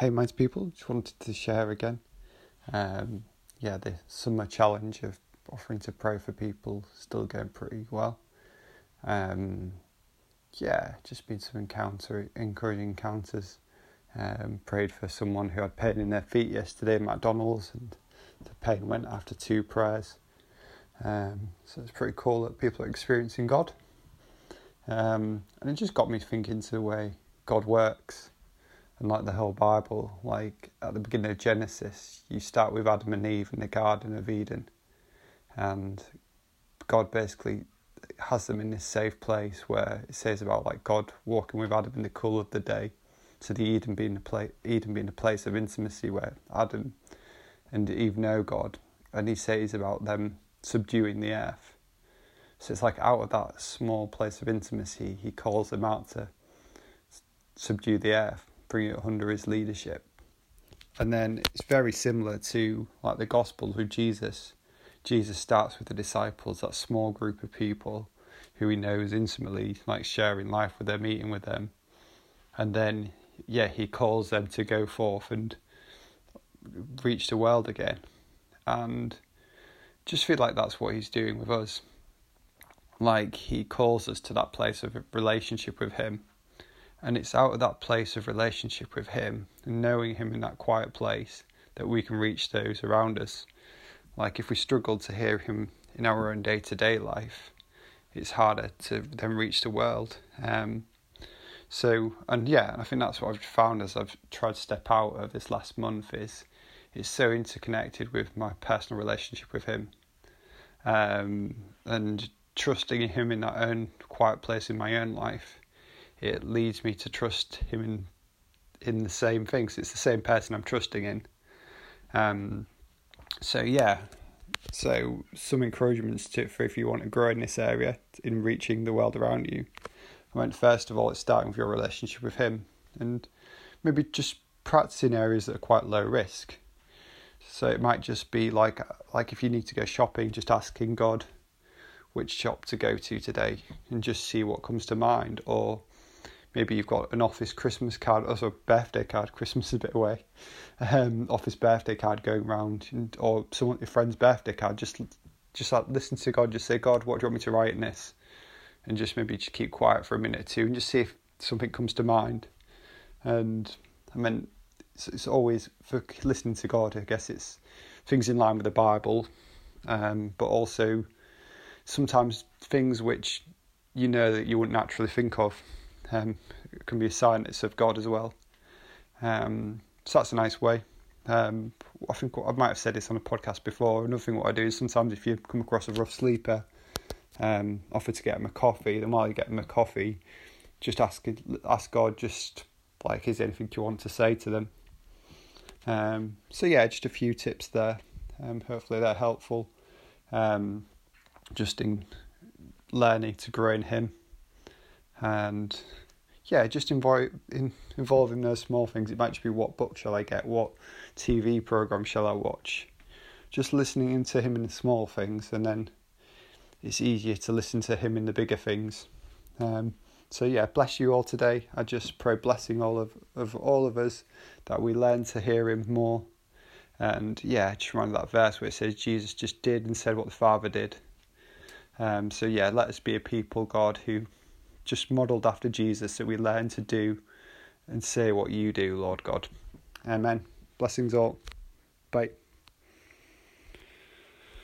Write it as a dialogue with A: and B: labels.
A: Hey Minds people, just wanted to share again. Um, yeah, the summer challenge of offering to pray for people still going pretty well. Um, yeah, just been some encounter, encouraging encounters. Um, prayed for someone who had pain in their feet yesterday at McDonald's, and the pain went after two prayers. Um, so it's pretty cool that people are experiencing God. Um, and it just got me thinking to the way God works and like the whole Bible, like at the beginning of Genesis, you start with Adam and Eve in the Garden of Eden, and God basically has them in this safe place where it says about like God walking with Adam in the cool of the day. So the Eden being a place, Eden being a place of intimacy where Adam and Eve know God, and He says about them subduing the earth. So it's like out of that small place of intimacy, He calls them out to subdue the earth bring it under his leadership. And then it's very similar to like the gospel who Jesus Jesus starts with the disciples, that small group of people who he knows intimately, like sharing life with them, eating with them. And then yeah, he calls them to go forth and reach the world again. And just feel like that's what he's doing with us. Like he calls us to that place of relationship with him and it's out of that place of relationship with Him and knowing Him in that quiet place that we can reach those around us. Like if we struggle to hear Him in our own day to day life, it's harder to then reach the world. Um, so, and yeah, I think that's what I've found as I've tried to step out of this last month is it's so interconnected with my personal relationship with Him. Um, and trusting Him in that own quiet place in my own life it leads me to trust him in in the same things. It's the same person I'm trusting in. Um, so yeah, so some encouragements to for if you want to grow in this area in reaching the world around you. I mean, first of all, it's starting with your relationship with him, and maybe just practicing areas that are quite low risk. So it might just be like like if you need to go shopping, just asking God which shop to go to today, and just see what comes to mind, or maybe you've got an office Christmas card, also birthday card. Christmas is a bit away. Um, office birthday card going around, or someone your friend's birthday card. Just, just like listen to God. Just say, God, what do you want me to write in this? And just maybe just keep quiet for a minute or two, and just see if something comes to mind. And I mean, it's, it's always for listening to God. I guess it's things in line with the Bible, um, but also sometimes things which you know that you wouldn't naturally think of um, it can be a sign it's of God as well. Um, so that's a nice way. Um, I think I might have said this on a podcast before. Another thing what I do is sometimes if you come across a rough sleeper, um, offer to get them a coffee. Then while you get them a coffee, just ask ask God just like is there anything you want to say to them. Um, so yeah, just a few tips there. Um, hopefully they're helpful. Um, just in learning to grow in Him and yeah, just involve in, involve in those small things. It might just be what book shall I get, what TV program shall I watch. Just listening into him in the small things, and then it's easier to listen to him in the bigger things. Um, so yeah, bless you all today. I just pray blessing all of of all of us that we learn to hear him more. And yeah, just remember that verse where it says Jesus just did and said what the Father did. Um, so yeah, let us be a people, God, who just modelled after Jesus that we learn to do and say what you do, Lord God. Amen. Blessings all. Bye.